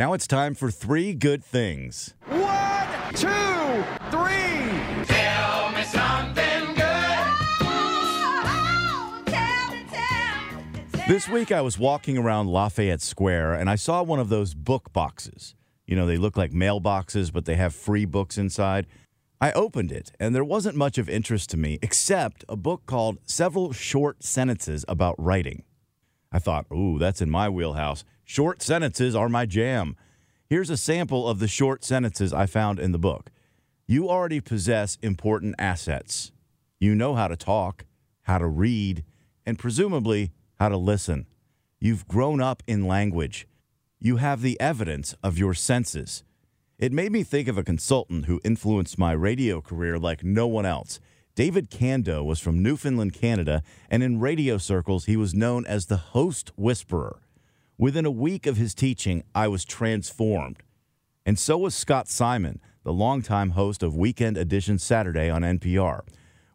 Now it's time for three good things. One, two, three. Tell me something good. This week I was walking around Lafayette Square and I saw one of those book boxes. You know, they look like mailboxes, but they have free books inside. I opened it and there wasn't much of interest to me except a book called Several Short Sentences About Writing. I thought, ooh, that's in my wheelhouse. Short sentences are my jam. Here's a sample of the short sentences I found in the book. You already possess important assets. You know how to talk, how to read, and presumably how to listen. You've grown up in language. You have the evidence of your senses. It made me think of a consultant who influenced my radio career like no one else. David Candow was from Newfoundland, Canada, and in radio circles, he was known as the host whisperer. Within a week of his teaching, I was transformed. And so was Scott Simon, the longtime host of Weekend Edition Saturday on NPR.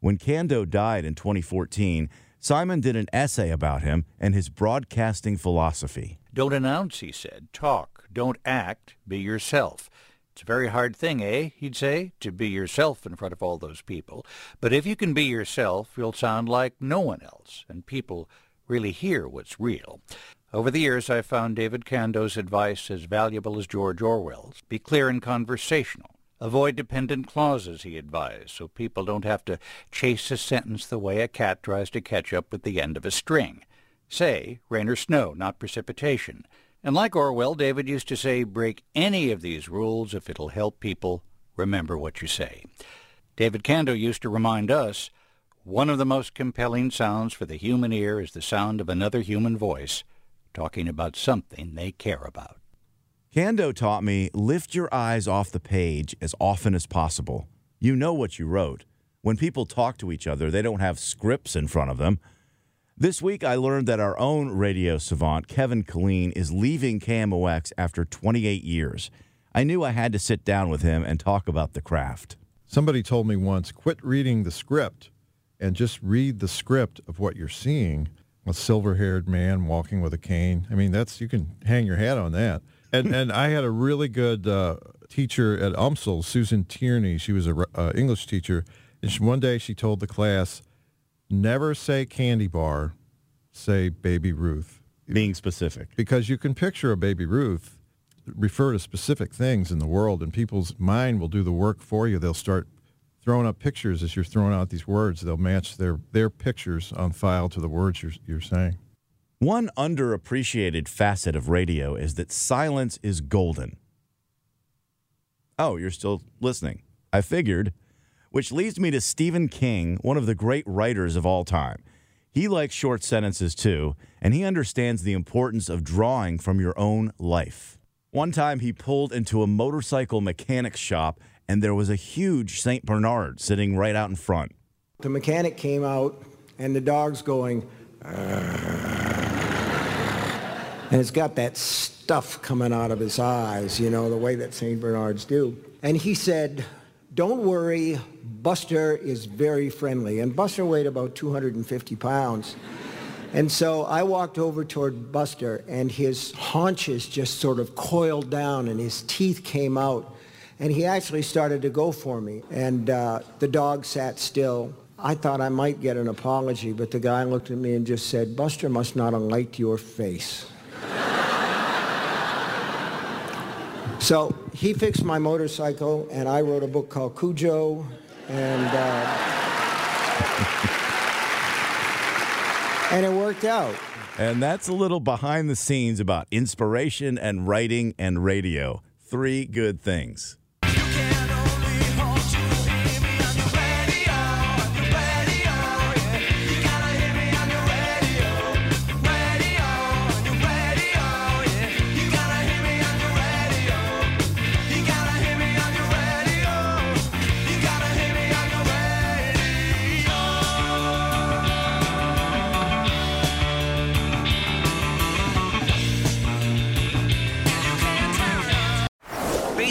When Candow died in 2014, Simon did an essay about him and his broadcasting philosophy. Don't announce, he said. Talk. Don't act. Be yourself. It's a very hard thing, eh, he'd say, to be yourself in front of all those people. But if you can be yourself, you'll sound like no one else, and people really hear what's real. Over the years, I've found David Candow's advice as valuable as George Orwell's. Be clear and conversational. Avoid dependent clauses, he advised, so people don't have to chase a sentence the way a cat tries to catch up with the end of a string. Say, rain or snow, not precipitation. And like Orwell, David used to say, break any of these rules if it'll help people remember what you say. David Candow used to remind us, one of the most compelling sounds for the human ear is the sound of another human voice talking about something they care about. Candow taught me lift your eyes off the page as often as possible. You know what you wrote. When people talk to each other, they don't have scripts in front of them. This week, I learned that our own radio savant, Kevin Killeen, is leaving KMOX after 28 years. I knew I had to sit down with him and talk about the craft. Somebody told me once quit reading the script and just read the script of what you're seeing. A silver haired man walking with a cane. I mean, that's, you can hang your hat on that. And, and I had a really good uh, teacher at UMSL, Susan Tierney. She was an uh, English teacher. And she, one day she told the class, never say candy bar, say baby Ruth. Being specific. Because you can picture a baby Ruth refer to specific things in the world and people's mind will do the work for you. They'll start throwing up pictures as you're throwing out these words. They'll match their, their pictures on file to the words you're, you're saying. One underappreciated facet of radio is that silence is golden. Oh, you're still listening. I figured. Which leads me to Stephen King, one of the great writers of all time. He likes short sentences too, and he understands the importance of drawing from your own life. One time he pulled into a motorcycle mechanic shop and there was a huge St. Bernard sitting right out in front. The mechanic came out and the dog's going, and it's got that stuff coming out of his eyes, you know, the way that St. Bernards do. And he said, don't worry, Buster is very friendly. And Buster weighed about 250 pounds. And so I walked over toward Buster, and his haunches just sort of coiled down, and his teeth came out. And he actually started to go for me. And uh, the dog sat still, I thought I might get an apology, but the guy looked at me and just said, Buster must not have liked your face. So he fixed my motorcycle, and I wrote a book called Cujo, and, uh, and it worked out. And that's a little behind the scenes about inspiration and writing and radio. Three good things.